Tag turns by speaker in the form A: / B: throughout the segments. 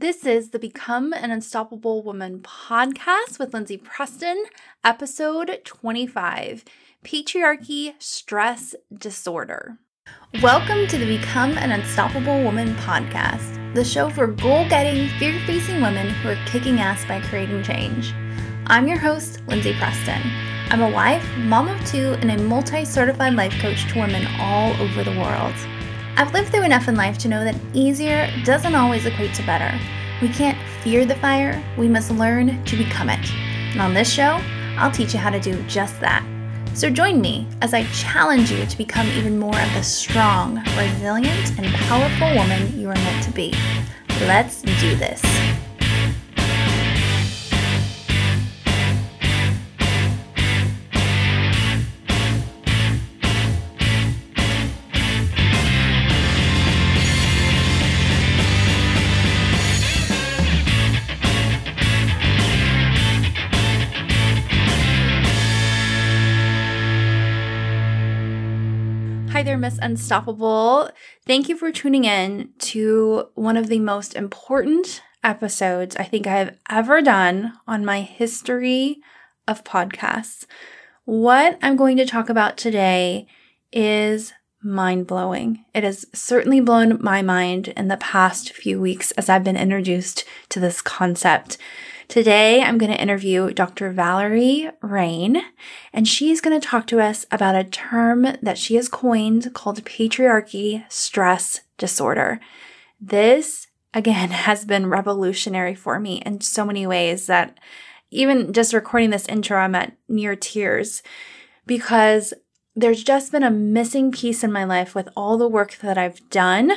A: This is the Become an Unstoppable Woman podcast with Lindsay Preston, episode 25 Patriarchy Stress Disorder. Welcome to the Become an Unstoppable Woman podcast, the show for goal getting, fear facing women who are kicking ass by creating change. I'm your host, Lindsay Preston. I'm a wife, mom of two, and a multi certified life coach to women all over the world. I've lived through enough in life to know that easier doesn't always equate to better. We can't fear the fire, we must learn to become it. And on this show, I'll teach you how to do just that. So join me as I challenge you to become even more of the strong, resilient, and powerful woman you are meant to be. Let's do this. Miss Unstoppable. Thank you for tuning in to one of the most important episodes I think I have ever done on my history of podcasts. What I'm going to talk about today is mind blowing. It has certainly blown my mind in the past few weeks as I've been introduced to this concept. Today, I'm going to interview Dr. Valerie Rein, and she's going to talk to us about a term that she has coined called patriarchy stress disorder. This, again, has been revolutionary for me in so many ways that even just recording this intro, I'm at near tears because there's just been a missing piece in my life with all the work that I've done.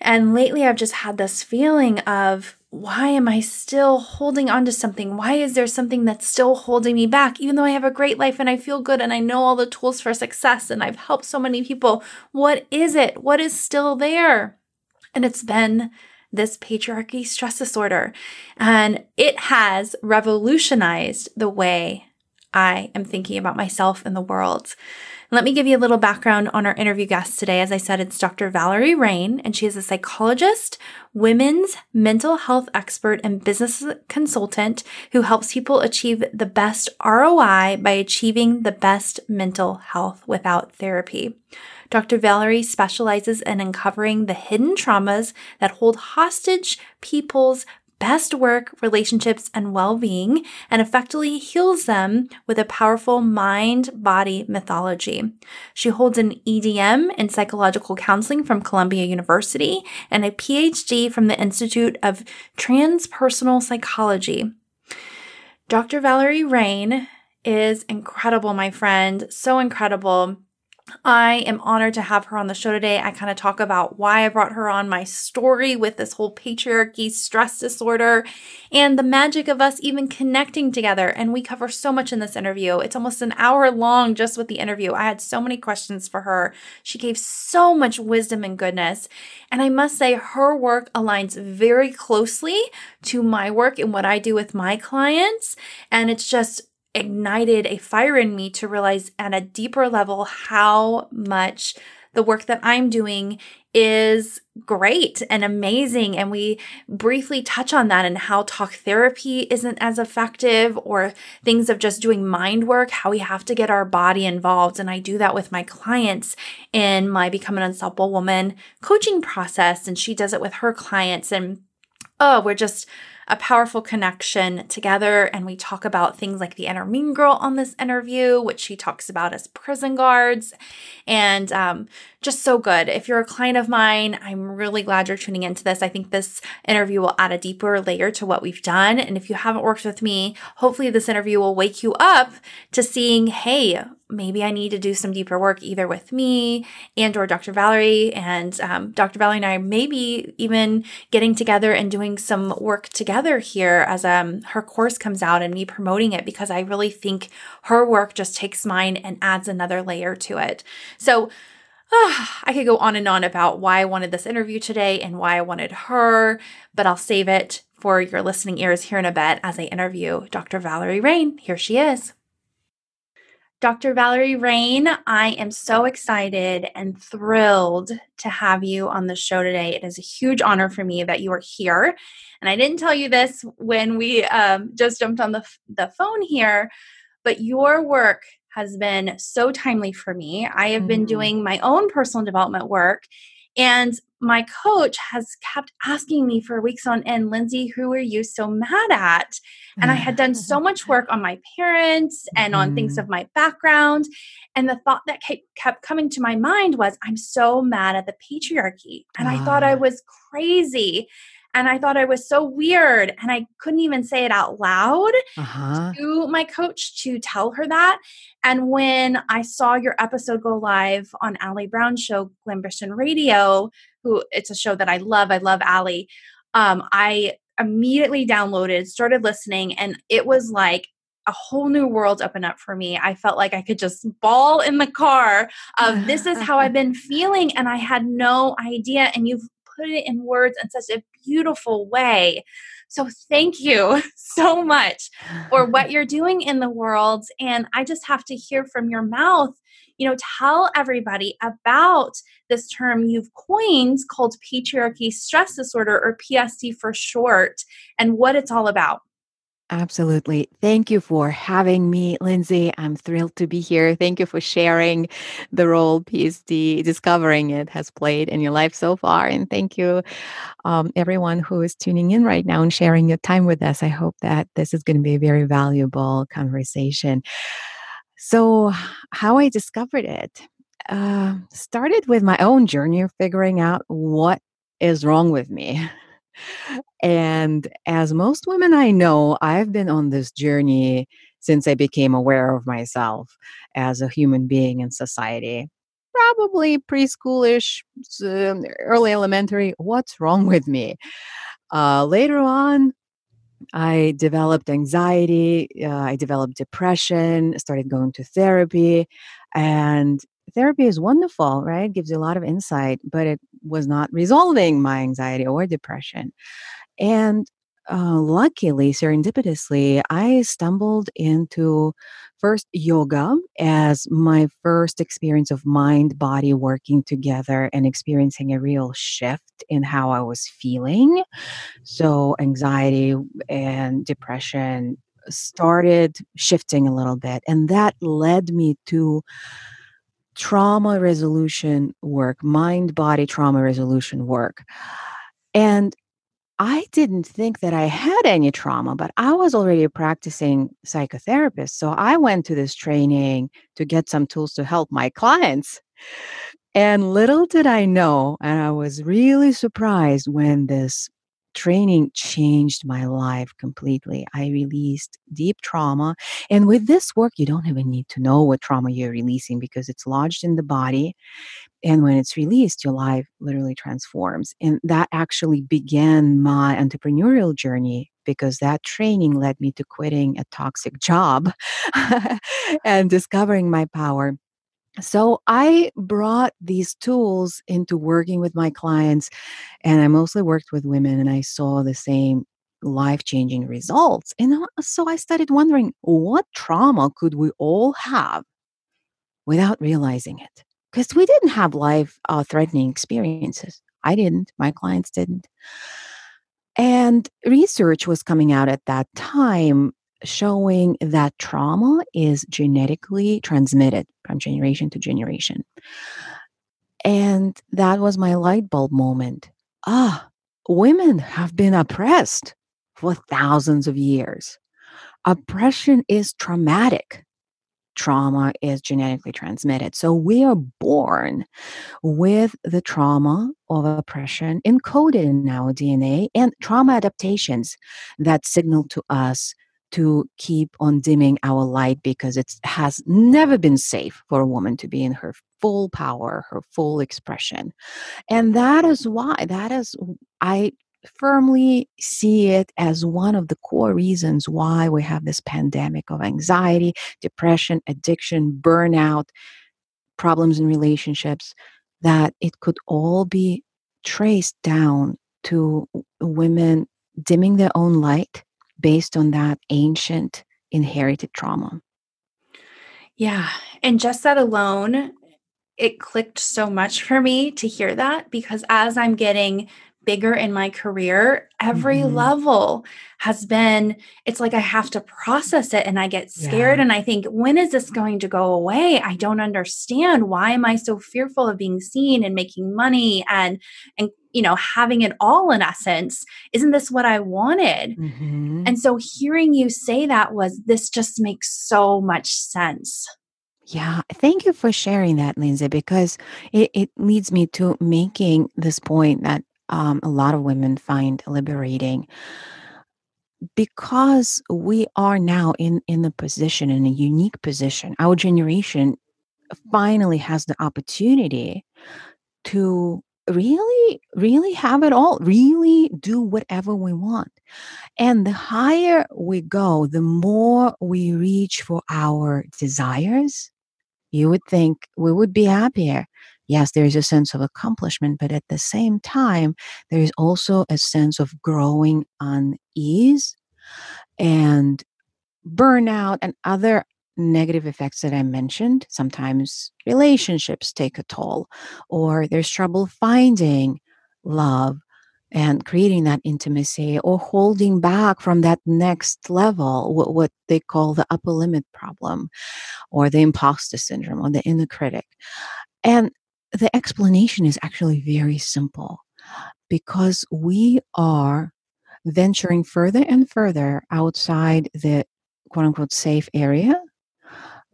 A: And lately, I've just had this feeling of why am I still holding on to something? Why is there something that's still holding me back? Even though I have a great life and I feel good and I know all the tools for success and I've helped so many people, what is it? What is still there? And it's been this patriarchy stress disorder. And it has revolutionized the way I am thinking about myself and the world. Let me give you a little background on our interview guest today. As I said, it's Dr. Valerie Rein, and she is a psychologist, women's mental health expert, and business consultant who helps people achieve the best ROI by achieving the best mental health without therapy. Dr. Valerie specializes in uncovering the hidden traumas that hold hostage people's best work, relationships, and well being, and effectively heals them with a powerful mind body mythology. She holds an EDM in psychological counseling from Columbia University and a PhD from the Institute of Transpersonal Psychology. Dr. Valerie Rein is incredible, my friend. So incredible. I am honored to have her on the show today. I kind of talk about why I brought her on my story with this whole patriarchy stress disorder and the magic of us even connecting together. And we cover so much in this interview. It's almost an hour long just with the interview. I had so many questions for her. She gave so much wisdom and goodness. And I must say, her work aligns very closely to my work and what I do with my clients. And it's just ignited a fire in me to realize at a deeper level how much the work that I'm doing is great and amazing. And we briefly touch on that and how talk therapy isn't as effective or things of just doing mind work, how we have to get our body involved. And I do that with my clients in my Become an Unstoppable Woman coaching process. And she does it with her clients. And oh, we're just, a powerful connection together. And we talk about things like the inner mean girl on this interview, which she talks about as prison guards, and um, just so good. If you're a client of mine, I'm really glad you're tuning into this. I think this interview will add a deeper layer to what we've done. And if you haven't worked with me, hopefully this interview will wake you up to seeing, hey, maybe I need to do some deeper work either with me and or Dr. Valerie and um, Dr. Valerie and I maybe even getting together and doing some work together here as um, her course comes out and me promoting it because I really think her work just takes mine and adds another layer to it. So I could go on and on about why I wanted this interview today and why I wanted her, but I'll save it for your listening ears here in a bit as I interview Dr. Valerie Rein. Here she is. Dr. Valerie Rein, I am so excited and thrilled to have you on the show today. It is a huge honor for me that you are here. And I didn't tell you this when we um, just jumped on the, the phone here, but your work has been so timely for me. I have mm-hmm. been doing my own personal development work and my coach has kept asking me for weeks on end, Lindsay, who are you so mad at? And I had done so much work on my parents and on things mm-hmm. of my background. And the thought that kept coming to my mind was, I'm so mad at the patriarchy. And I thought I was crazy. And I thought I was so weird. And I couldn't even say it out loud uh-huh. to my coach to tell her that. And when I saw your episode go live on Ali Brown show, Glambition Radio, who it's a show that I love. I love Ali. Um, I immediately downloaded, started listening, and it was like a whole new world opened up for me. I felt like I could just bawl in the car of this is how I've been feeling, and I had no idea. And you've put it in words in such a beautiful way. So thank you so much for what you're doing in the world. And I just have to hear from your mouth, you know, tell everybody about this term you've coined called patriarchy stress disorder or PSD for short and what it's all about.
B: Absolutely. Thank you for having me, Lindsay. I'm thrilled to be here. Thank you for sharing the role PSD, discovering it, has played in your life so far. And thank you, um, everyone who is tuning in right now and sharing your time with us. I hope that this is going to be a very valuable conversation. So, how I discovered it uh, started with my own journey of figuring out what is wrong with me. And as most women I know, I've been on this journey since I became aware of myself as a human being in society. Probably preschoolish, um, early elementary. What's wrong with me? Uh, later on, I developed anxiety, uh, I developed depression, started going to therapy, and therapy is wonderful, right? It Gives you a lot of insight, but it was not resolving my anxiety or depression. And uh, luckily, serendipitously, I stumbled into first yoga as my first experience of mind body working together and experiencing a real shift in how I was feeling. So, anxiety and depression started shifting a little bit, and that led me to trauma resolution work, mind body trauma resolution work. And I didn't think that I had any trauma, but I was already a practicing psychotherapist. So I went to this training to get some tools to help my clients. And little did I know, and I was really surprised when this training changed my life completely. I released deep trauma. And with this work, you don't even need to know what trauma you're releasing because it's lodged in the body. And when it's released, your life literally transforms. And that actually began my entrepreneurial journey because that training led me to quitting a toxic job and discovering my power so I brought these tools into working with my clients, and I mostly worked with women, and I saw the same life changing results. And so I started wondering what trauma could we all have without realizing it? Because we didn't have life uh, threatening experiences. I didn't, my clients didn't. And research was coming out at that time showing that trauma is genetically transmitted from generation to generation. And that was my light bulb moment. Ah, women have been oppressed for thousands of years. Oppression is traumatic. Trauma is genetically transmitted. So we are born with the trauma of oppression encoded in our DNA and trauma adaptations that signal to us to keep on dimming our light because it has never been safe for a woman to be in her full power, her full expression. And that is why, that is, I firmly see it as one of the core reasons why we have this pandemic of anxiety, depression, addiction, burnout, problems in relationships, that it could all be traced down to women dimming their own light based on that ancient inherited trauma.
A: Yeah. And just that alone, it clicked so much for me to hear that because as I'm getting bigger in my career, every mm-hmm. level has been, it's like I have to process it and I get scared. Yeah. And I think, when is this going to go away? I don't understand. Why am I so fearful of being seen and making money and, and, you know, having it all in essence? Isn't this what I wanted? Mm-hmm. And so hearing you say that was, this just makes so much sense.
B: Yeah, thank you for sharing that, Lindsay, because it, it leads me to making this point that um, a lot of women find liberating because we are now in in the position in a unique position. Our generation finally has the opportunity to really really have it all really do whatever we want. And the higher we go the more we reach for our desires you would think we would be happier yes, there is a sense of accomplishment, but at the same time, there is also a sense of growing unease and burnout and other negative effects that I mentioned. Sometimes relationships take a toll, or there's trouble finding love and creating that intimacy or holding back from that next level, what, what they call the upper limit problem or the imposter syndrome or the inner critic. And the explanation is actually very simple because we are venturing further and further outside the quote unquote safe area,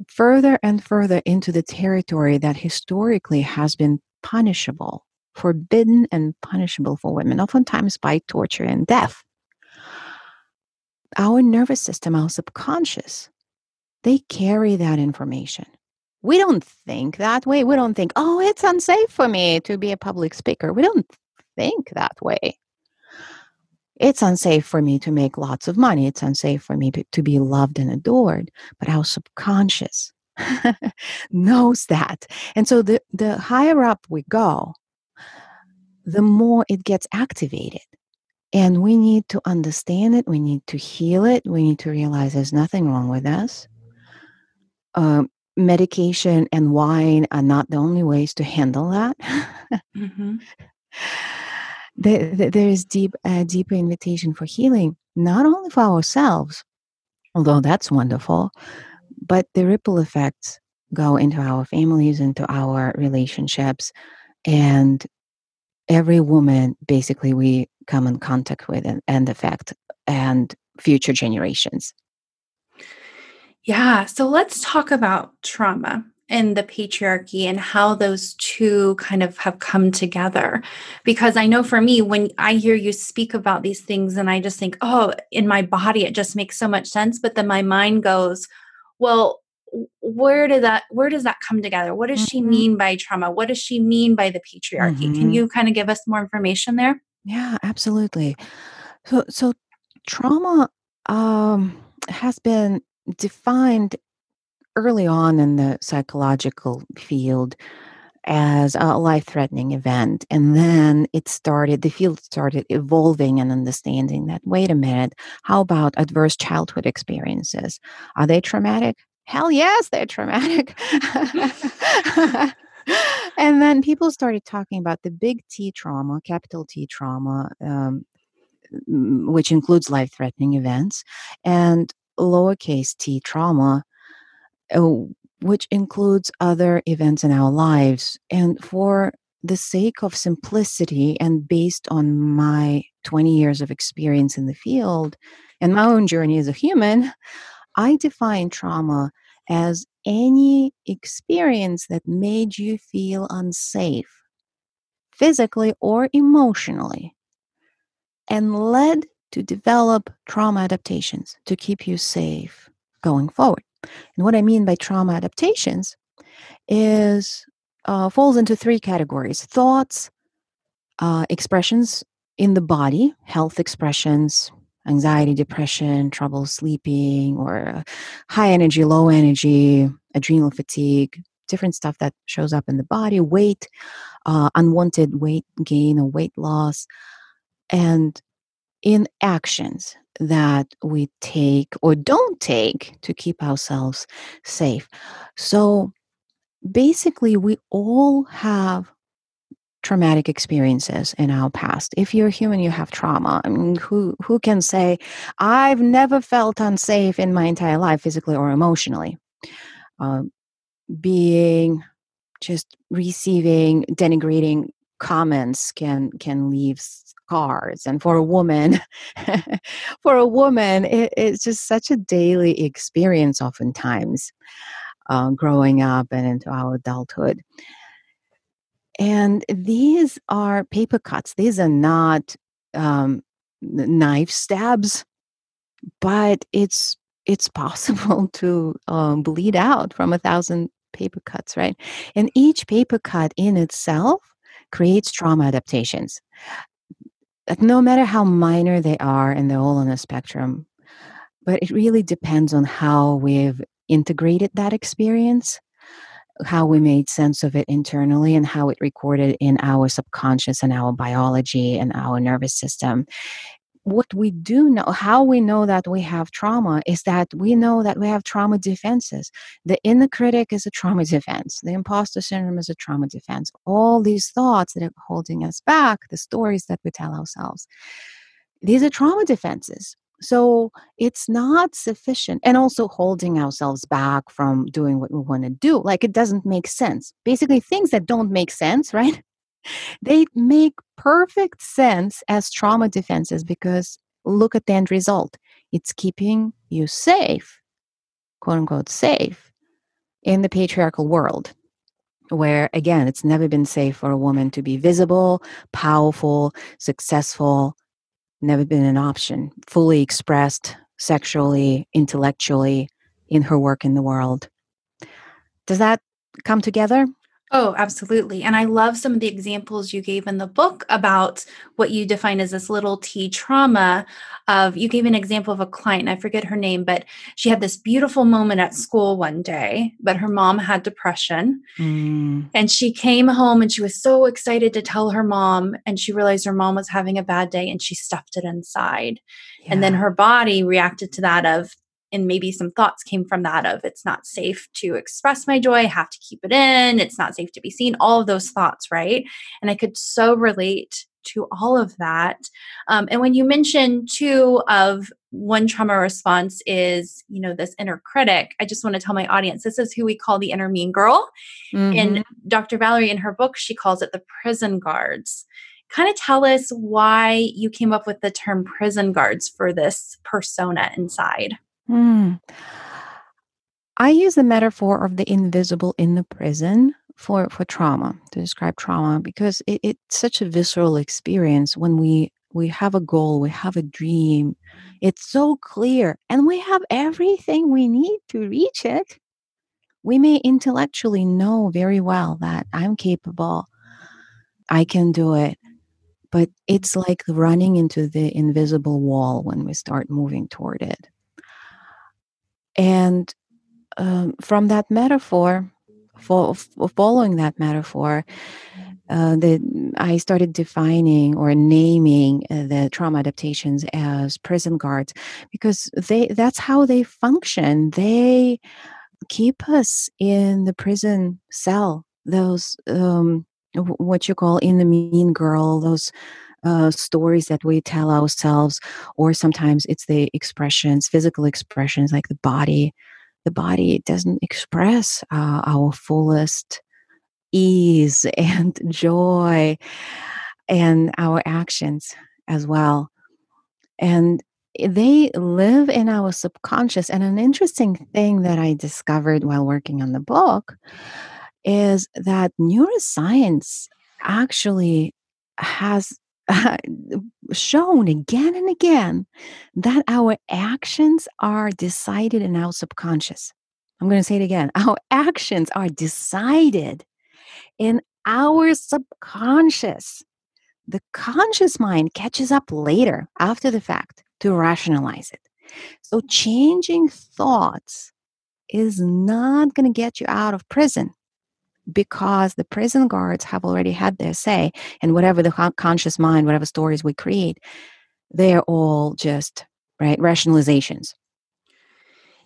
B: further and further into the territory that historically has been punishable, forbidden and punishable for women, oftentimes by torture and death. Our nervous system, our subconscious, they carry that information we don't think that way. We don't think, oh, it's unsafe for me to be a public speaker. We don't think that way. It's unsafe for me to make lots of money. It's unsafe for me to be loved and adored. But our subconscious knows that. And so the, the higher up we go, the more it gets activated. And we need to understand it. We need to heal it. We need to realize there's nothing wrong with us. Um, medication and wine are not the only ways to handle that. mm-hmm. there, there is deep, uh, deeper invitation for healing, not only for ourselves, although that's wonderful, but the ripple effects go into our families, into our relationships, and every woman basically we come in contact with and, and affect, and future generations.
A: Yeah. So let's talk about trauma and the patriarchy and how those two kind of have come together. Because I know for me, when I hear you speak about these things, and I just think, oh, in my body, it just makes so much sense. But then my mind goes, well, where did that where does that come together what does mm-hmm. she mean by trauma what does she mean by the patriarchy mm-hmm. can you kind of give us more information there
B: yeah absolutely so so trauma um has been defined early on in the psychological field as a life threatening event. And then it started, the field started evolving and understanding that wait a minute, how about adverse childhood experiences? Are they traumatic? Hell yes, they're traumatic. and then people started talking about the big T trauma, capital T trauma, um, which includes life threatening events, and lowercase t trauma, uh, which includes other events in our lives. And for the sake of simplicity and based on my 20 years of experience in the field and my own journey as a human, I define trauma as any experience that made you feel unsafe, physically or emotionally, and led to develop trauma adaptations to keep you safe going forward. And what I mean by trauma adaptations is uh, falls into three categories: thoughts, uh, expressions in the body, health expressions, anxiety, depression, trouble sleeping, or high energy, low energy, adrenal fatigue, different stuff that shows up in the body, weight, uh, unwanted weight gain or weight loss, and in actions that we take or don't take to keep ourselves safe. So basically, we all have traumatic experiences in our past. If you're human, you have trauma. I mean, who who can say, "I've never felt unsafe in my entire life, physically or emotionally"? Uh, being just receiving denigrating comments can can leave scars and for a woman for a woman it, it's just such a daily experience oftentimes uh, growing up and into our adulthood and these are paper cuts these are not um, knife stabs but it's it's possible to um, bleed out from a thousand paper cuts, right? And each paper cut in itself creates trauma adaptations. That no matter how minor they are, and they're all on a spectrum, but it really depends on how we've integrated that experience, how we made sense of it internally, and how it recorded in our subconscious and our biology and our nervous system what we do know, how we know that we have trauma is that we know that we have trauma defenses. The inner critic is a trauma defense, the imposter syndrome is a trauma defense. All these thoughts that are holding us back, the stories that we tell ourselves, these are trauma defenses. So it's not sufficient. And also holding ourselves back from doing what we want to do. Like it doesn't make sense. Basically, things that don't make sense, right? They make perfect sense as trauma defenses because look at the end result. It's keeping you safe, quote unquote, safe in the patriarchal world, where again, it's never been safe for a woman to be visible, powerful, successful, never been an option, fully expressed sexually, intellectually in her work in the world. Does that come together?
A: Oh, absolutely. And I love some of the examples you gave in the book about what you define as this little t trauma of you gave an example of a client, I forget her name, but she had this beautiful moment at school one day, but her mom had depression. Mm. And she came home and she was so excited to tell her mom and she realized her mom was having a bad day and she stuffed it inside. Yeah. And then her body reacted to that of and maybe some thoughts came from that of it's not safe to express my joy i have to keep it in it's not safe to be seen all of those thoughts right? And i could so relate to all of that. Um, and when you mentioned two of one trauma response is you know this inner critic i just want to tell my audience this is who we call the inner mean girl. Mm-hmm. and dr valerie in her book she calls it the prison guards. Kind of tell us why you came up with the term prison guards for this persona inside
B: Hmm. I use the metaphor of the invisible in the prison for, for trauma to describe trauma because it, it's such a visceral experience when we we have a goal, we have a dream. It's so clear, and we have everything we need to reach it. We may intellectually know very well that I'm capable, I can do it, but it's like running into the invisible wall when we start moving toward it. And um, from that metaphor, for, following that metaphor, uh, the, I started defining or naming uh, the trauma adaptations as prison guards because they that's how they function. They keep us in the prison cell. Those um, what you call in the mean girl. Those uh, stories that we tell ourselves, or sometimes it's the expressions, physical expressions, like the body. The body doesn't express uh, our fullest ease and joy and our actions as well. And they live in our subconscious. And an interesting thing that I discovered while working on the book is that neuroscience actually has shown again and again that our actions are decided in our subconscious. I'm going to say it again. Our actions are decided in our subconscious. The conscious mind catches up later after the fact to rationalize it. So, changing thoughts is not going to get you out of prison because the prison guards have already had their say and whatever the conscious mind whatever stories we create they're all just right rationalizations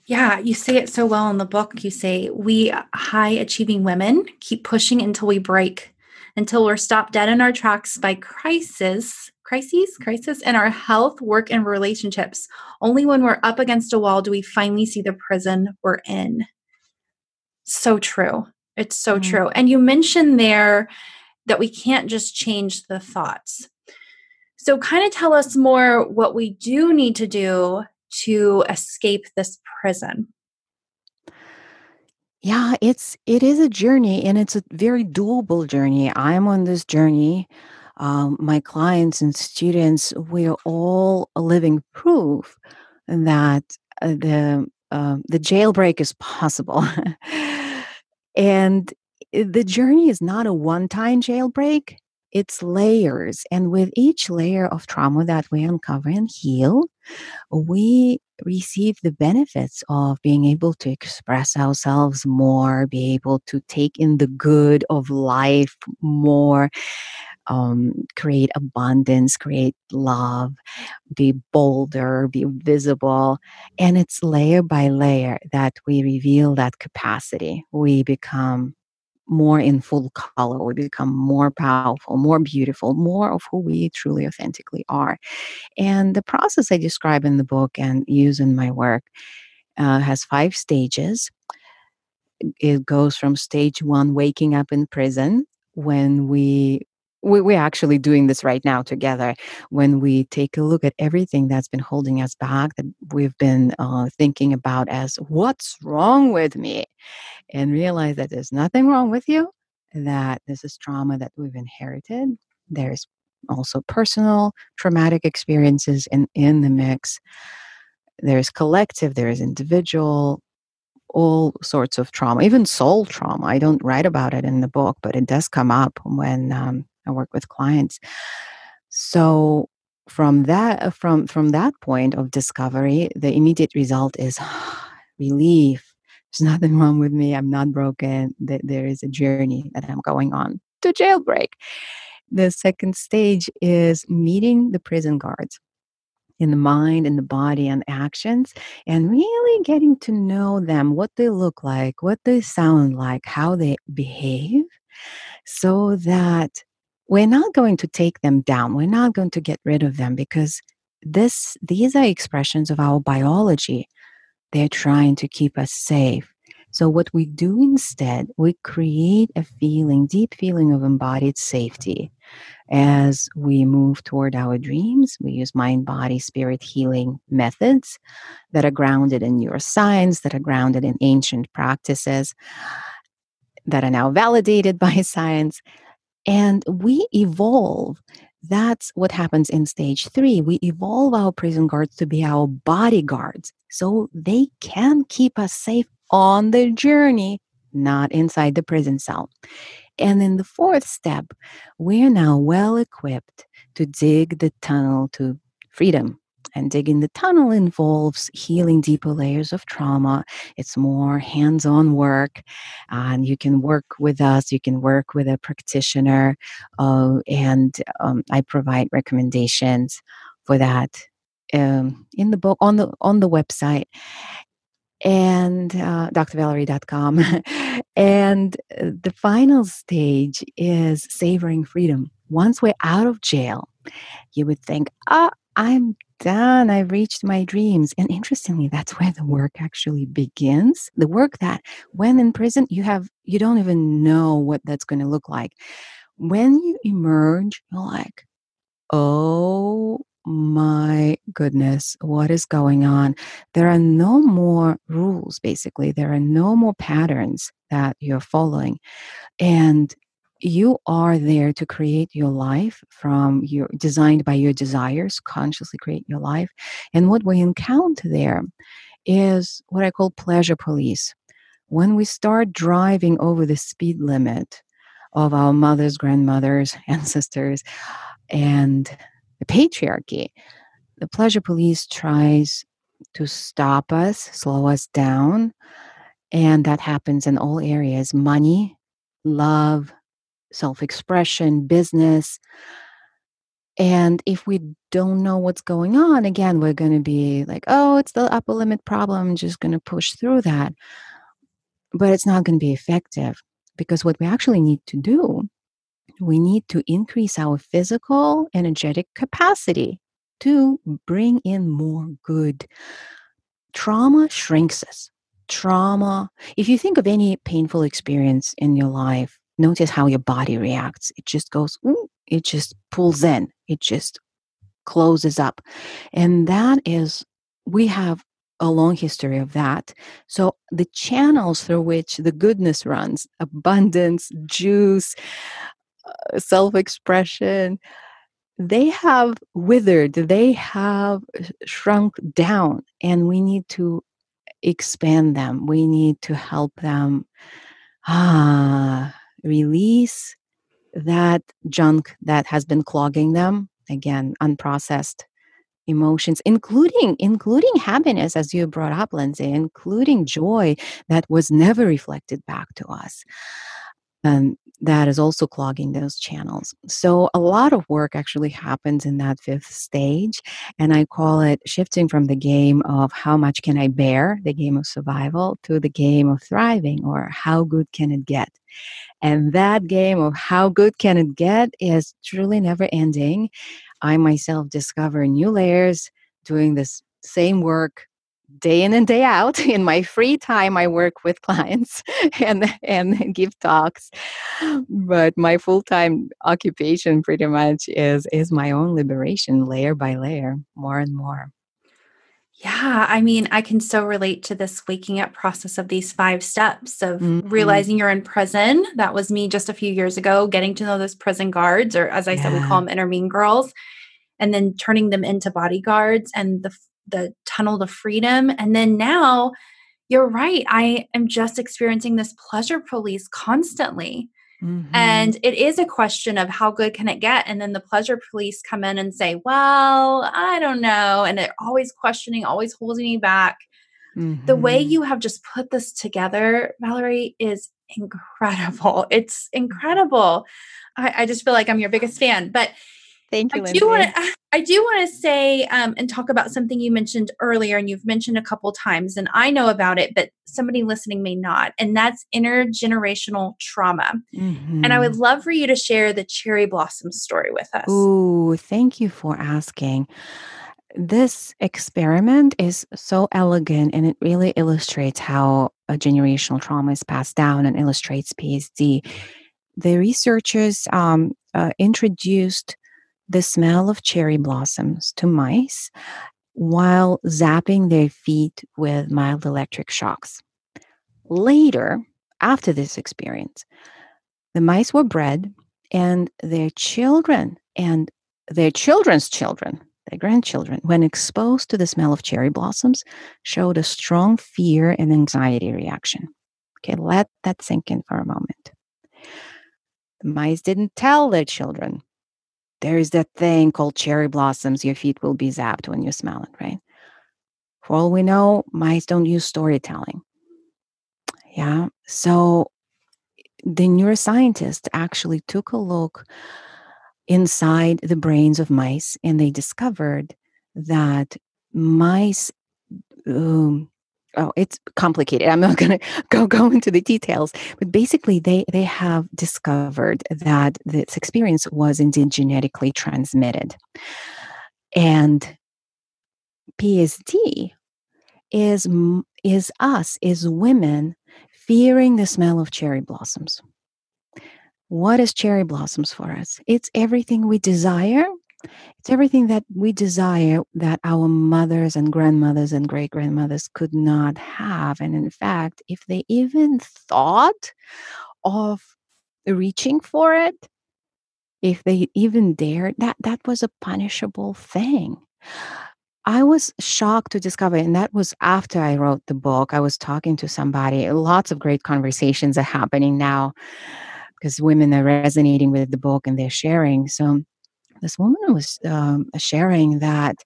A: yeah, you say it so well in the book. You say, We high achieving women keep pushing until we break, until we're stopped dead in our tracks by crisis, crises, crisis in our health, work, and relationships. Only when we're up against a wall do we finally see the prison we're in. So true. It's so mm-hmm. true. And you mentioned there that we can't just change the thoughts. So, kind of tell us more what we do need to do to escape this prison?
B: Yeah, it's it is a journey and it's a very doable journey. I'm on this journey. Um, my clients and students, we're all living proof that uh, the uh, the jailbreak is possible. and eh, the journey is not a one-time jailbreak it's layers. And with each layer of trauma that we uncover and heal, we receive the benefits of being able to express ourselves more, be able to take in the good of life more. Um, create abundance, create love, be bolder, be visible. And it's layer by layer that we reveal that capacity. We become more in full color. We become more powerful, more beautiful, more of who we truly authentically are. And the process I describe in the book and use in my work uh, has five stages. It goes from stage one, waking up in prison, when we we, we're actually doing this right now together. When we take a look at everything that's been holding us back that we've been uh, thinking about as what's wrong with me? and realize that there's nothing wrong with you that this is trauma that we've inherited. There's also personal traumatic experiences in, in the mix. There's collective there's individual all sorts of trauma even soul trauma. I don't write about it in the book but it does come up when um, I work with clients. So from that uh, from from that point of discovery, the immediate result is relief. There's nothing wrong with me. I'm not broken. There is a journey that I'm going on to jailbreak. The second stage is meeting the prison guards in the mind and the body and actions and really getting to know them what they look like what they sound like how they behave so that we're not going to take them down. We're not going to get rid of them because this these are expressions of our biology. They're trying to keep us safe. So what we do instead, we create a feeling, deep feeling of embodied safety. As we move toward our dreams, we use mind, body, spirit healing methods that are grounded in neuroscience, that are grounded in ancient practices that are now validated by science and we evolve. That's what happens in stage three. We evolve our prison guards to be our bodyguards so they can keep us safe on the journey, not inside the prison cell. And in the fourth step, we're now well equipped to dig the tunnel to freedom and digging the tunnel involves healing deeper layers of trauma. It's more hands on work. And you can work with us, you can work with a practitioner. Uh, and um, I provide recommendations for that um, in the book on the on the website and uh, drvalerie.com. and uh, the final stage is savoring freedom. Once we're out of jail, you would think, ah, I'm done. I've reached my dreams. And interestingly, that's where the work actually begins. The work that when in prison, you have, you don't even know what that's going to look like. When you emerge, you're like, oh my goodness, what is going on? There are no more rules, basically. There are no more patterns that you're following. And you are there to create your life from your designed by your desires consciously create your life. And what we encounter there is what i call pleasure police. When we start driving over the speed limit of our mothers grandmothers ancestors and the patriarchy the pleasure police tries to stop us slow us down and that happens in all areas. Money love self expression, business. And if we don't know what's going on, again, we're going to be like, oh, it's the upper limit problem, I'm just going to push through that. But it's not going to be effective because what we actually need to do, we need to increase our physical energetic capacity to bring in more good. Trauma shrinks us. Trauma, if you think of any painful experience in your life, notice how your body reacts. It just goes, it just pulls in, it just closes up. And that is, we have a long history of that. So the channels through which the goodness runs, abundance, juice, uh, self expression, they have withered, they have shrunk down, and we need to expand them. We need to help them ah, release that junk that has been clogging them. Again unprocessed emotions including including happiness as you brought up lindsay including joy that was never reflected back to us. And that is also clogging those channels. So a lot of work actually happens in that fifth stage and i call it shifting from the game of how much can i bear the game of survival to the game of thriving or how good can it get and that game of how good can it get is truly never ending. I myself discover new layers doing this same work day in and day out. In my free time i work with clients and and give talks. But my full-time occupation pretty much is is my own liberation layer by layer more and more
A: yeah, I mean, I can so relate to this waking up process of these five steps of mm-hmm. realizing you're in prison. That was me just a few years ago, getting to know those prison guards, or as I yeah. said, we call them inner mean girls, and then turning them into bodyguards and the the tunnel to freedom. And then now, you're right. I am just experiencing this pleasure police constantly. Mm-hmm. And it is a question of how good can it get? And then the pleasure police come in and say, well, I don't know. And they're always questioning, always holding me back. Mm-hmm. The way mm-hmm. you have just put this together, Valerie, is incredible. It's incredible. I, I just feel like I'm your biggest fan. But
B: Thank you.
A: I do want to. I do want to say um, and talk about something you mentioned earlier, and you've mentioned a couple times, and I know about it, but somebody listening may not, and that's intergenerational trauma. Mm-hmm. And I would mm-hmm. love for you to share the cherry blossom story with us.
B: Ooh, thank you for asking. This experiment is so elegant and it really illustrates how a generational trauma is passed down and illustrates PSD. The researchers um, uh, introduced the smell of cherry blossoms to mice while zapping their feet with mild electric shocks. Later, after this experience, the mice were bred and their children and their children's children, their grandchildren, when exposed to the smell of cherry blossoms, showed a strong fear and anxiety reaction. Okay, let that sink in for a moment. The mice didn't tell their children there is that thing called cherry blossoms. Your feet will be zapped when you smell it, right? For all we know, mice don't use storytelling. Yeah. So the neuroscientists actually took a look inside the brains of mice and they discovered that mice um, oh it's complicated. I'm not going to go go into the details but basically they they have discovered that this experience was indeed genetically transmitted. And psd is is us is women fearing the smell of cherry blossoms. What is cherry blossoms for us? It's everything we desire it's everything that we desire that our mothers and grandmothers and great grandmothers could not have. And in fact, if they even thought of reaching for it, if they even dared, that that was a punishable thing. I was shocked to discover, and that was after I wrote the book. I was talking to somebody. Lots of great conversations are happening now because women are resonating with the book and they're sharing. So this woman was um, sharing that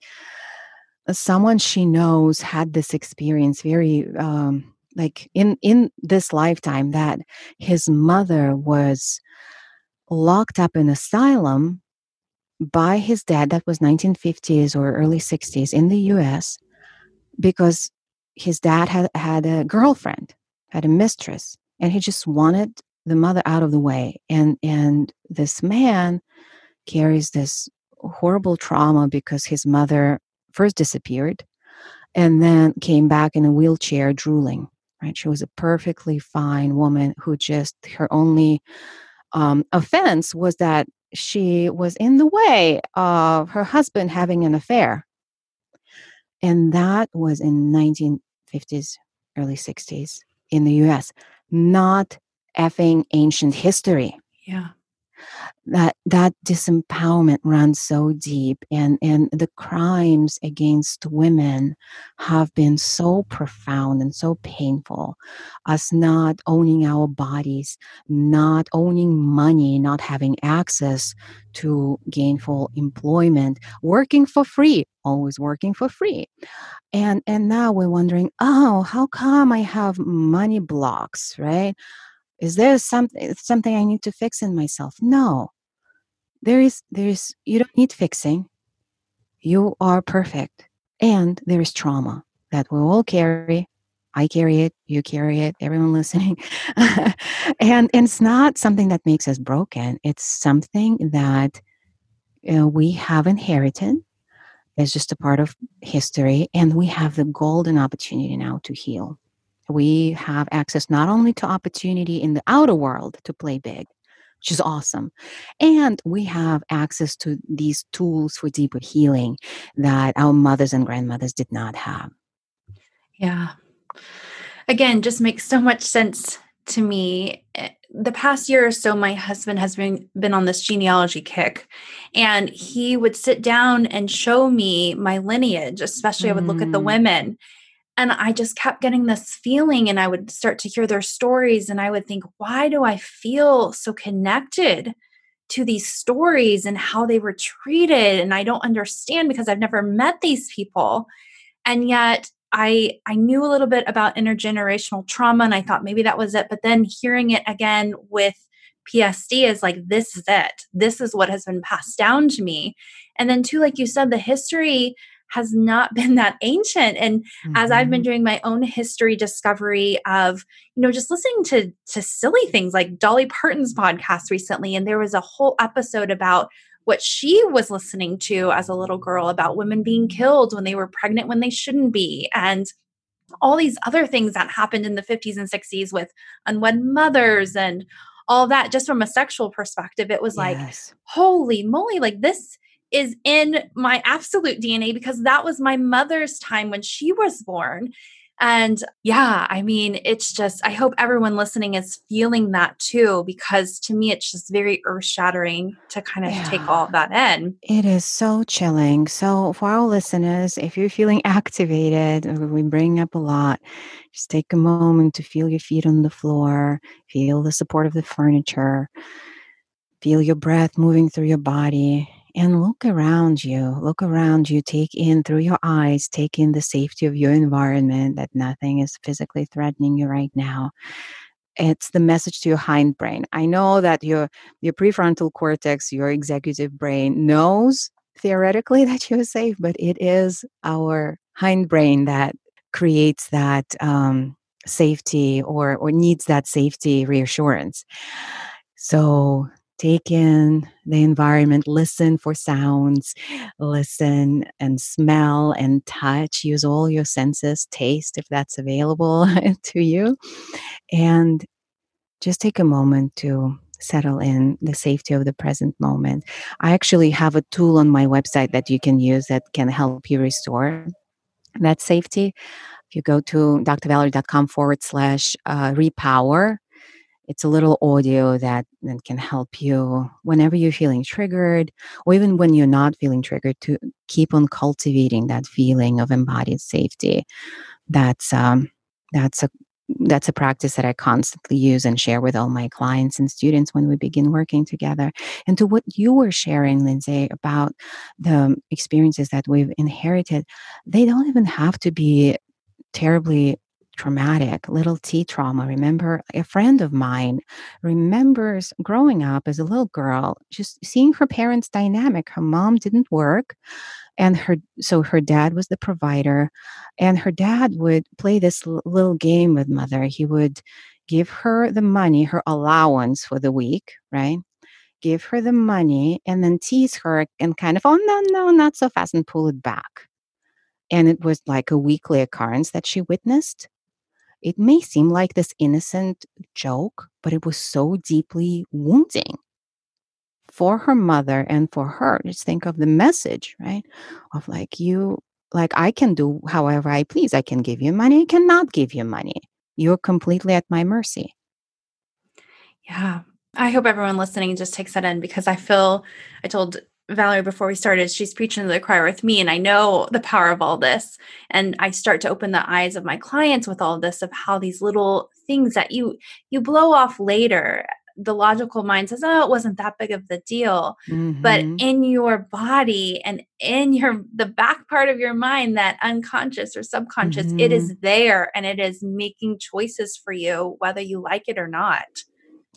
B: someone she knows had this experience very um, like in in this lifetime that his mother was locked up in asylum by his dad, that was 1950s or early 60s in the US, because his dad had had a girlfriend, had a mistress, and he just wanted the mother out of the way. And and this man carries this horrible trauma because his mother first disappeared and then came back in a wheelchair drooling right? She was a perfectly fine woman who just her only um, offense was that she was in the way of her husband having an affair. And that was in 1950s early 60s in the us not effing ancient history.
A: Yeah
B: that that disempowerment runs so deep and and the crimes against women have been so profound and so painful. Us not owning our bodies not owning money not having access to gainful employment working for free always working for free. And and now we're wondering oh how come i have money blocks right is there something something i need to fix in myself? No. There is there is you don't need fixing. You are perfect. And there is trauma that we all carry. I carry it. You carry it. Everyone listening. And, and it's not something that makes us broken. It's something that you know, we have inherited. It's just a part of history. And we have the golden opportunity now to heal we have access not only to opportunity in the outer world to play big which is awesome and we have access to these tools for deeper healing that our mothers and grandmothers did not have
A: yeah again just makes so much sense to me eh, the past year or so my husband has been been on this genealogy kick and he would sit down and show me my lineage especially mm. i would look at the mm. women and I just kept getting this feeling, and I would start to hear their stories, and I would think, why do I feel so connected to these stories and how they were treated? And I don't understand because I've never met these people. And yet, I I knew a little bit about intergenerational trauma and I thought maybe that was it but then hearing it again with PSD is like this is it this is what has been passed down to me and then too like you said the history has not been that ancient and mm-hmm. as i've been mm-hmm. doing my own history discovery of you know just listening to to silly things like dolly parton's podcast recently and there was a whole episode about what she was listening to as a little girl about women being killed when they were pregnant when they shouldn't be and all these other things that happened in the 50s and 60s with unwed mothers and all that just from a sexual perspective it was yes. like holy moly like this is in my absolute DNA because that was my mother's time when she was born. And yeah, I mean, it's just, I hope everyone listening is feeling that too, because to me, it's just very earth shattering to kind of yeah. take all of that in.
B: It is so chilling. So, for our listeners, if you're feeling activated, uh, we bring up a lot, just take a moment to feel your feet on the floor, feel the support of the furniture, feel your breath moving through your body and look around you. Look around you. Take in through your eyes, take in the safety of your environment, that nothing is physically threatening you right now. It's the message to your hindbrain. I know that your your prefrontal cortex, your executive brain knows theoretically that you're safe, but it is our hindbrain that creates that um, safety or or needs that safety reassurance. So take in the environment, listen for sounds, listen and smell and touch. Use all your senses, taste if that's available to you. And just take a moment to settle in the safety of the present moment. I actually have a tool on my website that you can use that can help you restore that safety. If you go to drvalerie.com forward slash uh, repower, it's a little audio that, that can help you whenever you're feeling triggered or even when you're not feeling triggered to keep on cultivating that feeling of embodied safety that's um, that's a that's a practice that I constantly use and share with all my clients and students when we begin working together. And to what you were sharing, Lindsay, about the experiences that we've inherited, they don't even have to be terribly traumatic, little t trauma. Remember, a friend of mine remembers growing up as a little girl, just seeing her parents' dynamic. Her mom didn't work, and her so her dad was the provider, and her dad would play this little game with mother. He would give her the money, her allowance for the week, right? Give her the money and then tease her and kind of, oh, no, no, not so fast, and pull it back. And it was like a weekly occurrence that she witnessed. It may seem like this innocent joke, but it was so deeply wounding for her mother and for her. Just think of the message, right? Of like, you, like, I can do however I please. I can give you money, I cannot give you money. You're completely at my mercy.
A: Yeah. I hope everyone listening just takes that in because I feel I told Valerie before we started, she's preaching to the choir with me, and I know the power of all this. And I start to open the eyes of my clients with all of this of how these little things that you you blow off later the logical mind says, oh, it wasn't that big of the deal. Mm-hmm. But in your body and in your the back part of your mind, that unconscious or subconscious, mm-hmm. it is mm-hmm. there and it is making choices for you, whether you like it or not.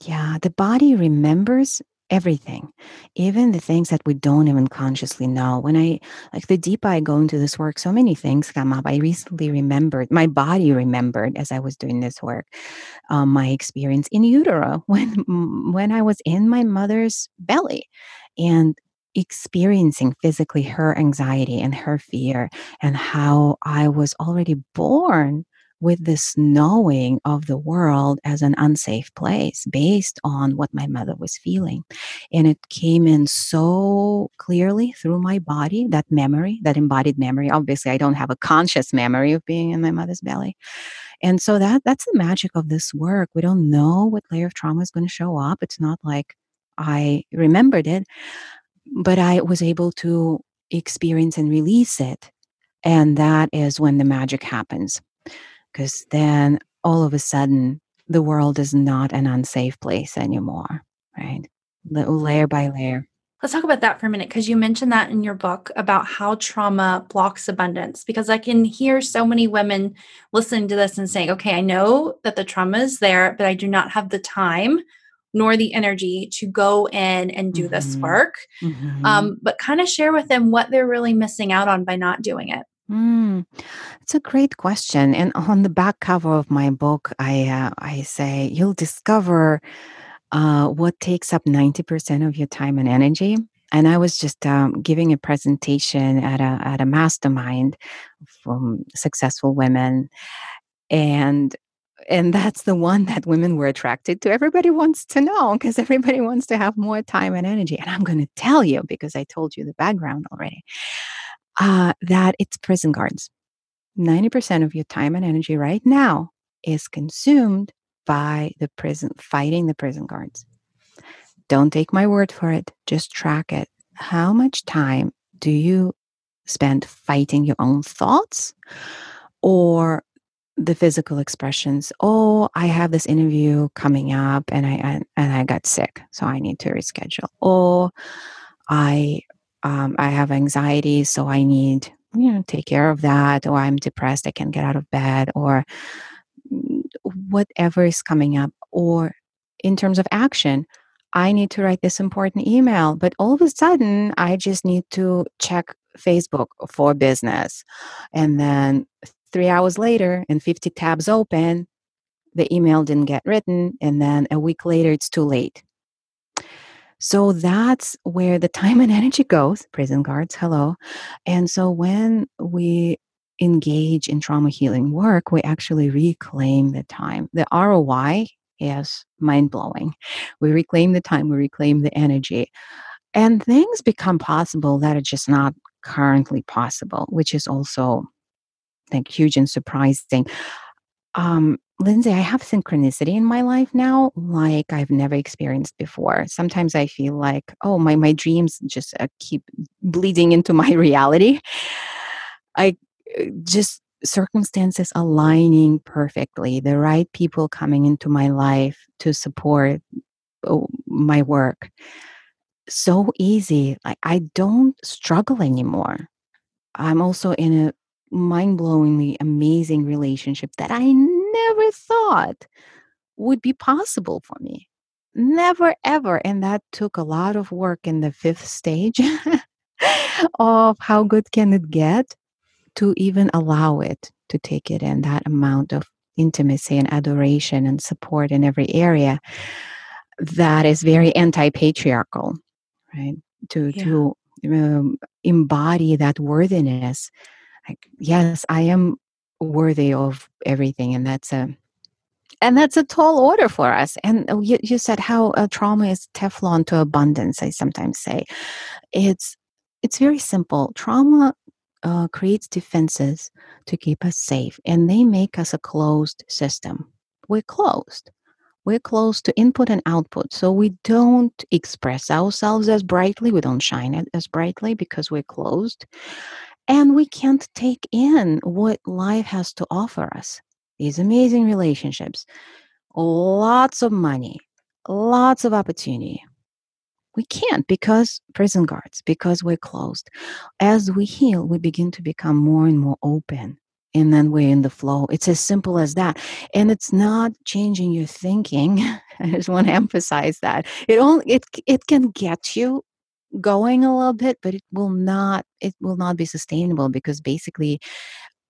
B: Yeah, the body remembers everything, even the things that we don't even consciously know. When I, like, the deeper I go into this work, so many things come up. I recently remembered, my body remembered as I was doing this work, um, my experience in utero when, when I was in my mother's belly. And experiencing physically her anxiety and her fear and how I was already born with this knowing of the world as an unsafe place based on what my mother was feeling. And it came in so clearly through my body, that memory, that embodied memory. Obviously, I don't have a conscious memory of being in my mother's belly. And so that that's the magic of this work. We don't know what layer of trauma is going to show up. It's not like I remembered it, but I was able to experience and release it. And that is when the magic happens because then all of a sudden the world is not an unsafe place anymore, right? Little Layer by layer.
A: Let's talk about that for a minute because you mentioned that in your book about how trauma blocks abundance. Because I can hear so many women listening to this and saying, okay, I know that the trauma is there, but I do not have the time nor the energy to go in and do mm-hmm. this work. Mm-hmm. Um, but kind of share with them what they're really missing out on by not doing it.
B: Mm, it's a great question. And on the back cover of my book, I uh, I say you'll discover uh, what takes up ninety percent of your time and energy. And I was just um, giving a presentation at a at a mastermind from successful women, and and that's the one that women were attracted to. Everybody wants to know because everybody wants to have more time and energy. And I'm going to tell you because I told you the background already uh, that it's prison guards. 90% of your time and energy right now is consumed by the prison, fighting the prison guards. Don't take my word for it, just track it. How much time do you spend fighting your own thoughts or the physical expressions oh i have this interview coming up and i and, and i got sick so i need to reschedule or i um, I have anxiety, so I need you know take care of that, or I'm depressed, I can't get out of bed, or whatever is coming up, or in terms of action, I need to write this important email, but all of a sudden I just need to check Facebook for business, and then three hours later, and 50 tabs open, the email didn't get written, and then a week later it's too late so that's where the time and energy goes, prison guards, hello. And so when we engage in trauma healing work, we actually reclaim the time. The ROI is mind blowing. We reclaim the time, we reclaim the energy. And things become possible that are just not currently possible, which is also, think, huge and surprising. Um, Lindsay, I have synchronicity in my life now like I've never experienced before. Sometimes I feel like, oh, my my dreams just uh, keep bleeding into my reality. I uh, just circumstances aligning perfectly, the right people coming into my life to support oh, my work. So easy. Like I don't struggle anymore. I'm also in a mind blowingly amazing relationship that I never thought would be possible for me. Never ever. And that took a lot of work in the fifth stage of how good can it get to even allow it to take it in that amount of intimacy and adoration and support in every area that is very anti-patriarchal right to yeah. to um, embody that worthiness like yes i am worthy of everything and that's a and that's a tall order for us and uh, you, you said how uh, trauma is teflon to abundance i sometimes say it's it's very simple trauma uh, creates defenses to keep us safe and they make us a closed system we're closed we're closed to input and output. So we don't express ourselves as brightly, we don't shine as brightly because we're closed. And we can't take in what life has to offer us these amazing relationships, lots of money, lots of opportunity. We can't because prison guards, because we're closed. As we heal, we begin to become more and more open and then we're in the flow. It's as simple as that. And it's not changing your thinking. I just want to emphasize that. It only it it can get you going a little bit, but it will not it will not be sustainable because basically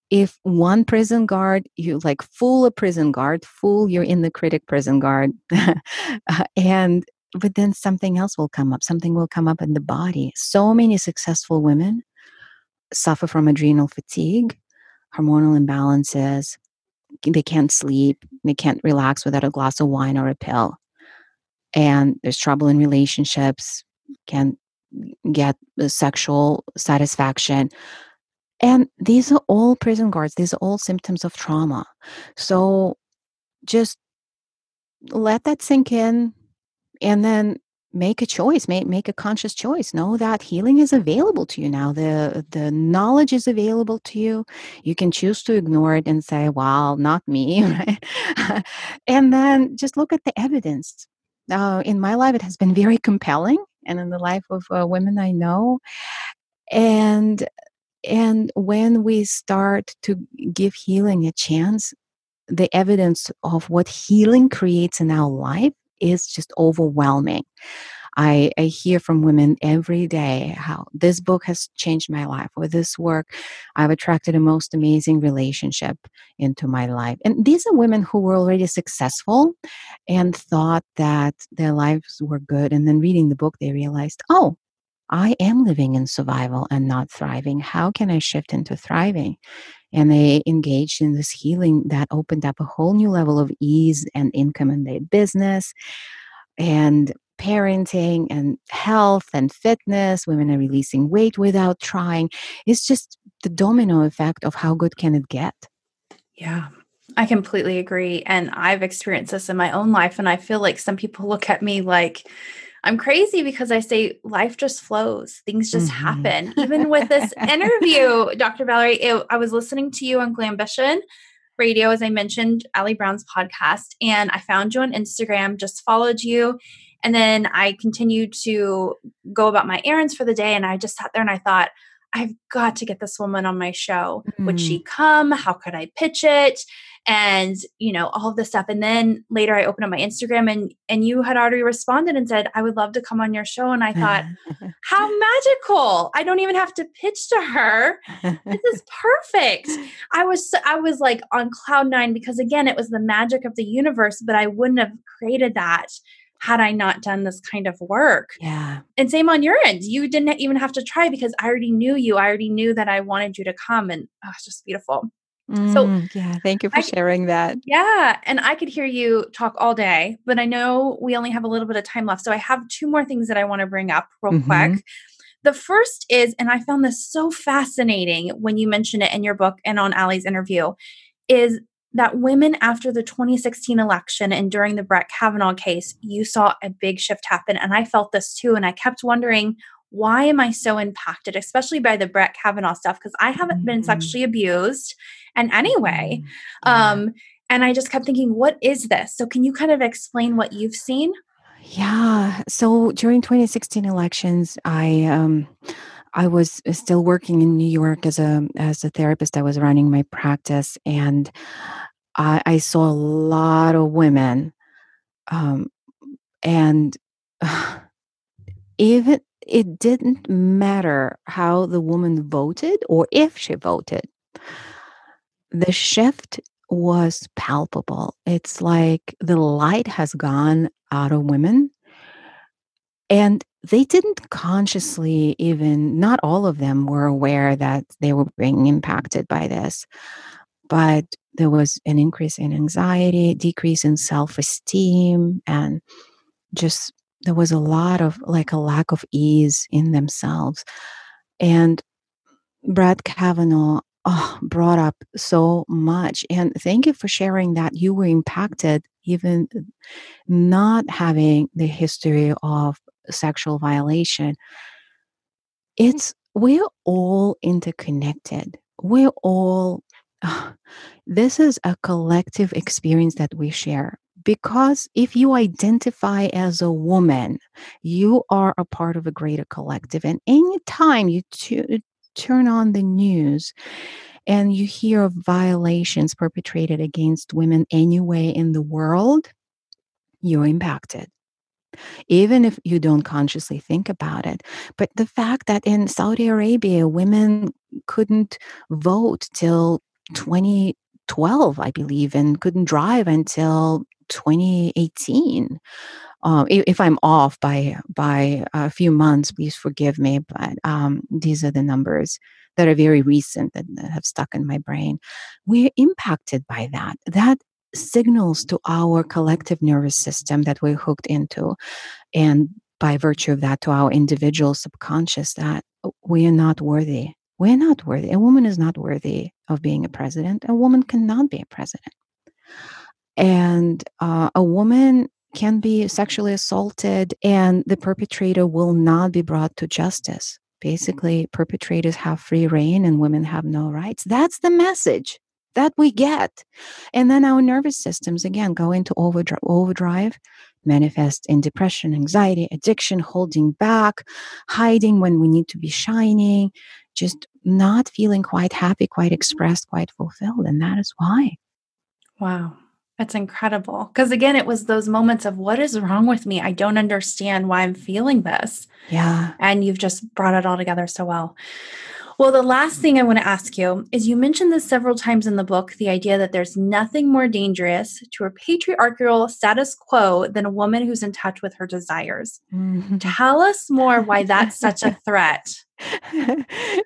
B: if one prison guard you like fool a prison guard fool you're in the critic prison guard uh, and but then something else will come up something will come up in the body so many successful women suffer from adrenal fatigue hormonal imbalances. They can't sleep. They can't relax without a glass of wine or a pill. And there's trouble in relationships, can't get sexual satisfaction. And these are all prison guards, these are all symptoms of trauma. So just let that sink in and then make a choice make make a conscious choice. Know that healing is available to you now. The the knowledge is available to you. You can choose to ignore it and say well not me right? And then just look at the evidence. Uh, in my life it has been very compelling and in the life of uh, women i know and and when we start to give healing a chance the evidence of what healing creates in our life is just overwhelming. I, I, hear from women every day how this book has changed my life. With this work, I've attracted a most amazing relationship into my life. And these are women who were already successful and thought that their lives were good. And then reading the book, they realized, oh, I am living in survival and not thriving. How can I shift into thriving? and they engaged in this healing that opened up a whole new level of ease and income in their business and parenting and health and fitness women are releasing weight without trying it's just the domino effect of how good can it get
A: yeah I completely agree. And I've experienced this in my own life. And I feel like some people look at me like, I'm crazy because I say life just flows, things just mm-hmm. happen. Even with this interview, Dr. Valerie, it, I was listening to you on Glambition Radio, as I mentioned, Ali Brown's podcast, and I found you on Instagram, just followed you. And then I continued to go about my errands for the day. And I just sat there and I thought, I've got to get this woman on my show. Mm-hmm. Would she mm. come? How could I pitch it? and you know all of this stuff and then later i opened up my instagram and and you had already responded and said i would love to come on your show and i thought how magical i don't even have to pitch to her this is perfect i was i was like on cloud nine because again it was the magic of the universe but i wouldn't have created that had I not done this kind of work.
B: Yeah.
A: And same on your end. You didn't even have to try because I already knew you. I already knew that I wanted you to come and oh, it's just beautiful.
B: Mm, so yeah, thank you for I, sharing that.
A: Yeah, and I could hear you talk all day, but I know we only have a little bit of time left. So I have two more things that I want to bring up real mm-hmm. quick. The first is, and I found this so fascinating when you mentioned it in your book and on Ali's interview, is that women after the 2016 election and during the Brett Kavanaugh case, you saw a big shift happen. And I felt this too. And I kept wondering, why am I so impacted, especially by the Brett Kavanaugh stuff? Because I haven't mm-hmm. been sexually abused and anyway. Mm-hmm. Um, and I just kept thinking, what is this? So can you kind of explain what you've seen?
B: Yeah. So during 2016 elections, I um, I was still working in New York as a as a therapist. I was running my practice, and I, I saw a lot of women, um, and even it didn't matter how the woman voted or if she voted. The shift was palpable. It's like the light has gone out of women. And they didn't consciously even, not all of them were aware that they were being impacted by this. But there was an increase in anxiety, decrease in self esteem, and just there was a lot of like a lack of ease in themselves. And Brett Kavanaugh oh, brought up so much. And thank you for sharing that you were impacted, even not having the history of sexual violation. It's we're all interconnected. We're all, Ah, this is a collective experience that we share because if you identify as a woman, you are a part of a greater collective. And anytime you t- uh, turn on the news and you hear of violations perpetrated against women anywhere in the world, you're impacted. Even if you don't consciously think about it. But the fact that in Saudi Arabia, women couldn't vote till 2012, I believe, and couldn't drive until 2018. Um, if, if, I'm off by by a few months, please forgive me. But um, these are the numbers that are very recent that have stuck in my brain. We're impacted by that. That signals to our collective nervous system that we're hooked into, and by virtue of that, to our individual subconscious that we are not worthy. We're not worthy. A woman is not worthy of being a president. A woman cannot be a president and uh, a woman can be sexually assaulted and the perpetrator will not be brought to justice basically perpetrators have free reign and women have no rights that's the message that we get and then our nervous systems again go into overdrive, overdrive manifest in depression anxiety addiction holding back hiding when we need to be shining just not feeling quite happy quite expressed quite fulfilled and that is why
A: wow that's incredible. Because again, it was those moments of what is wrong with me? I don't understand why I'm feeling this.
B: Yeah.
A: And you've just brought it all together so well. Well, the last thing I want to ask you is you mentioned this several times in the book the idea that there's nothing more dangerous to a patriarchal status quo than a woman who's in touch with her desires. Mm-hmm. Tell us more why that's such a threat.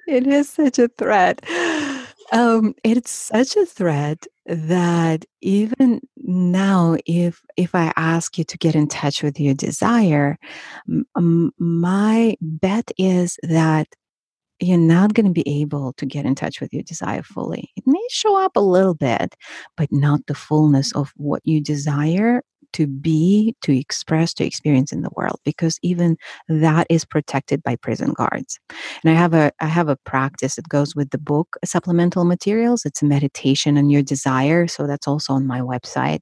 B: it is such a threat. Um, it's such a threat that even now, if if I ask you to get in touch with your desire, m- my bet is that you're not going to be able to get in touch with your desire fully. It may show up a little bit, but not the fullness of what you desire to be, to express, to experience in the world, because even that is protected by prison guards. And I have a I have a practice that goes with the book supplemental materials. It's a meditation on your desire. So that's also on my website.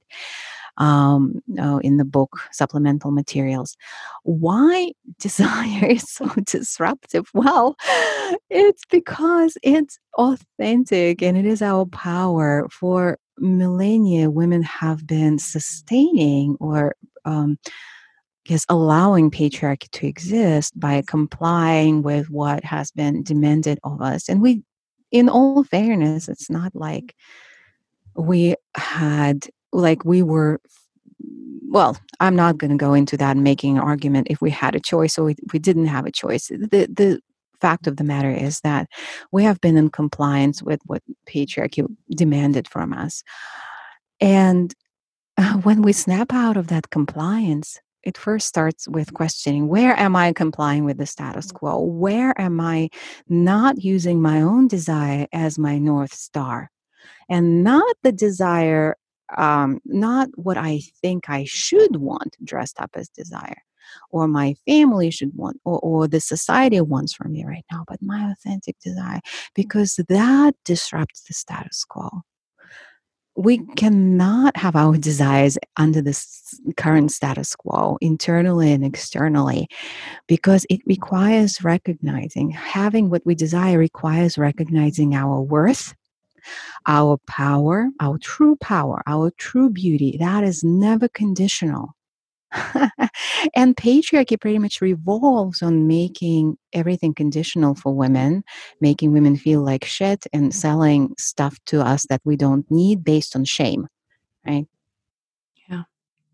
B: Um, oh, in the book supplemental materials. Why desire is so disruptive? Well, it's because it's authentic and it is our power for millennia, women have been sustaining or um, guess allowing patriarchy to exist by complying with what has been demanded of us. And we, in all fairness, it's not like we had like we were well i'm not going to go into that making an argument if we had a choice or we, we didn't have a choice the the fact of the matter is that we have been in compliance with what patriarchy demanded from us. And uh, when we snap out of that compliance, it first starts with questioning where am I complying with the status quo? Where am I not using my own desire as my North Star? And not the desire, um, not what I think I should want dressed up as desire, or my family should want or, or the society wants from me right now, but my authentic desire, because that disrupts the status quo. we cannot have our desires under this current status quo internally and externally because it requires recognizing having what we desire requires recognizing our worth our power our true power our true beauty that is never conditional and patriarchy pretty much revolves on making everything conditional for women, making women feel like shit and selling stuff to us that we don't need based on shame, right?
A: Yeah.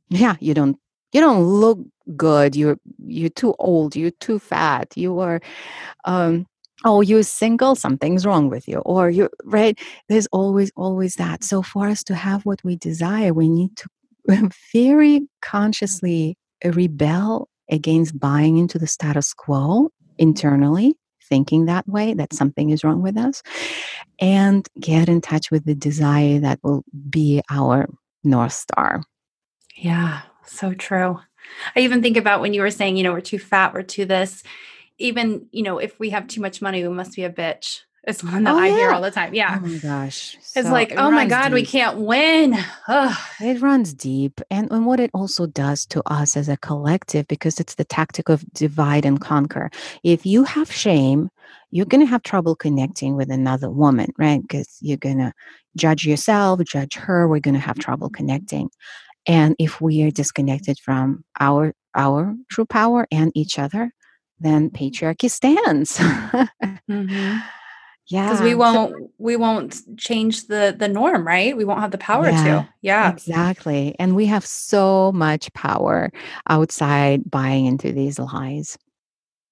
B: Yeah, you don't you don't look good. You're you're too old, you're too fat, you are um oh you're single something's wrong with you or you right there's always always that so for us to have what we desire we need to very consciously rebel against buying into the status quo internally, thinking that way, that something is wrong with us, and get in touch with the desire that will be our North Star.
A: Yeah, so true. I even think about when you were saying, you know, we're too fat, we're too this. Even, you know, if we have too much money, we must be a bitch. It's one that oh, I yeah. hear all the time. Yeah.
B: Oh my gosh.
A: So it's like, it oh my God, deep. we can't win. Ugh.
B: It runs deep. And, and what it also does to us as a collective, because it's the tactic of divide and conquer. If you have shame, you're going to have trouble connecting with another woman, right? Because you're going to judge yourself, judge her. We're going to have trouble connecting. And if we are disconnected from our our true power and each other, then patriarchy stands.
A: mm-hmm yeah. Because we won't we won't change the the norm right? We won't have the power yeah, to. Yeah.
B: Exactly. And we have so much power outside buying into these lies.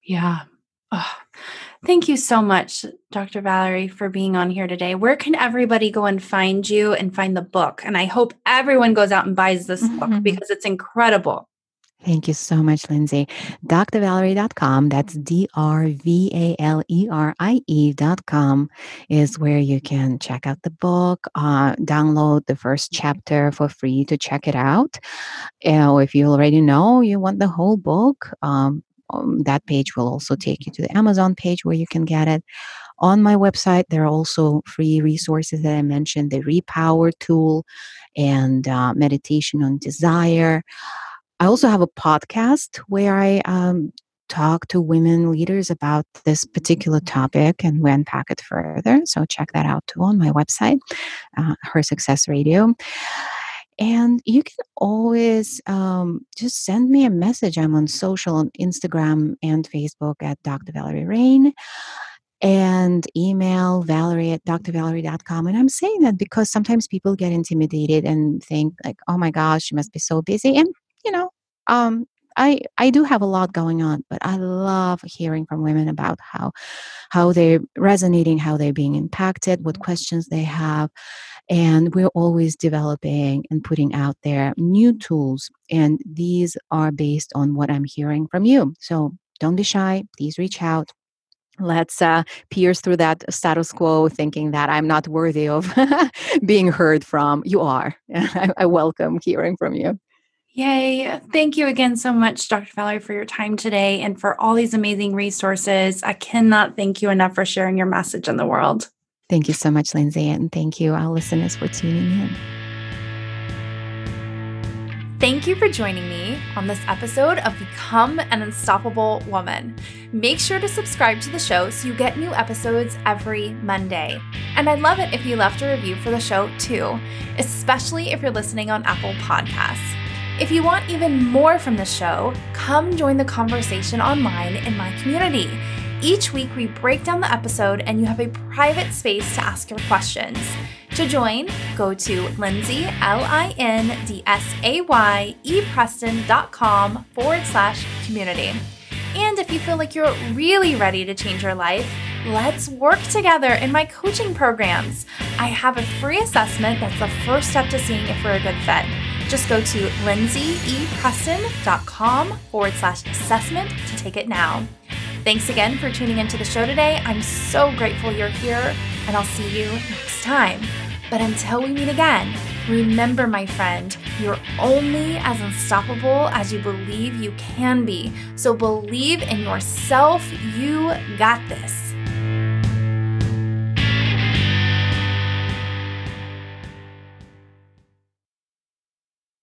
A: Yeah. Oh, thank you so much dr valerie for being on here today. Where can everybody go and find you and find the book? And i hope everyone goes out and buys this mm-hmm. book because it's incredible
B: Thank you so much, Lindsay. drvalerie.com, that's D R V A L E R I E.com, is where you can check out the book, uh, download the first chapter for free to check it out. Uh, if you already know you want the whole book, um, um, that page will also take you to the Amazon page where you can get it. On my website, there are also free resources that I mentioned the Repower tool and uh, meditation on desire. I also have a podcast where I um, talk to women leaders about this particular topic and we unpack it further. So check that out too on my website, uh, Her Success Radio. And you can always um, just send me a message. I'm on social on Instagram and Facebook at Dr. Valerie Rein and email valerie at drvalerie.com. And I'm saying that because sometimes people get intimidated and think like, oh my gosh, she must be so busy. And you know, um, I I do have a lot going on, but I love hearing from women about how how they're resonating, how they're being impacted, what questions they have, and we're always developing and putting out there new tools, and these are based on what I'm hearing from you. So don't be shy. Please reach out. Let's uh, pierce through that status quo, thinking that I'm not worthy of being heard from. You are. I, I welcome hearing from you.
A: Yay. Thank you again so much, Dr. Valerie, for your time today and for all these amazing resources. I cannot thank you enough for sharing your message in the world.
B: Thank you so much, Lindsay, and thank you, our listeners, for tuning in.
A: Thank you for joining me on this episode of Become an Unstoppable Woman. Make sure to subscribe to the show so you get new episodes every Monday. And I'd love it if you left a review for the show too, especially if you're listening on Apple Podcasts. If you want even more from the show, come join the conversation online in my community. Each week, we break down the episode and you have a private space to ask your questions. To join, go to Lindsay, L I N D S A Y, E Preston.com forward slash community. And if you feel like you're really ready to change your life, let's work together in my coaching programs. I have a free assessment that's the first step to seeing if we're a good fit. Just go to lindsayepreston.com forward slash assessment to take it now. Thanks again for tuning into the show today. I'm so grateful you're here, and I'll see you next time. But until we meet again, remember, my friend, you're only as unstoppable as you believe you can be. So believe in yourself. You got this.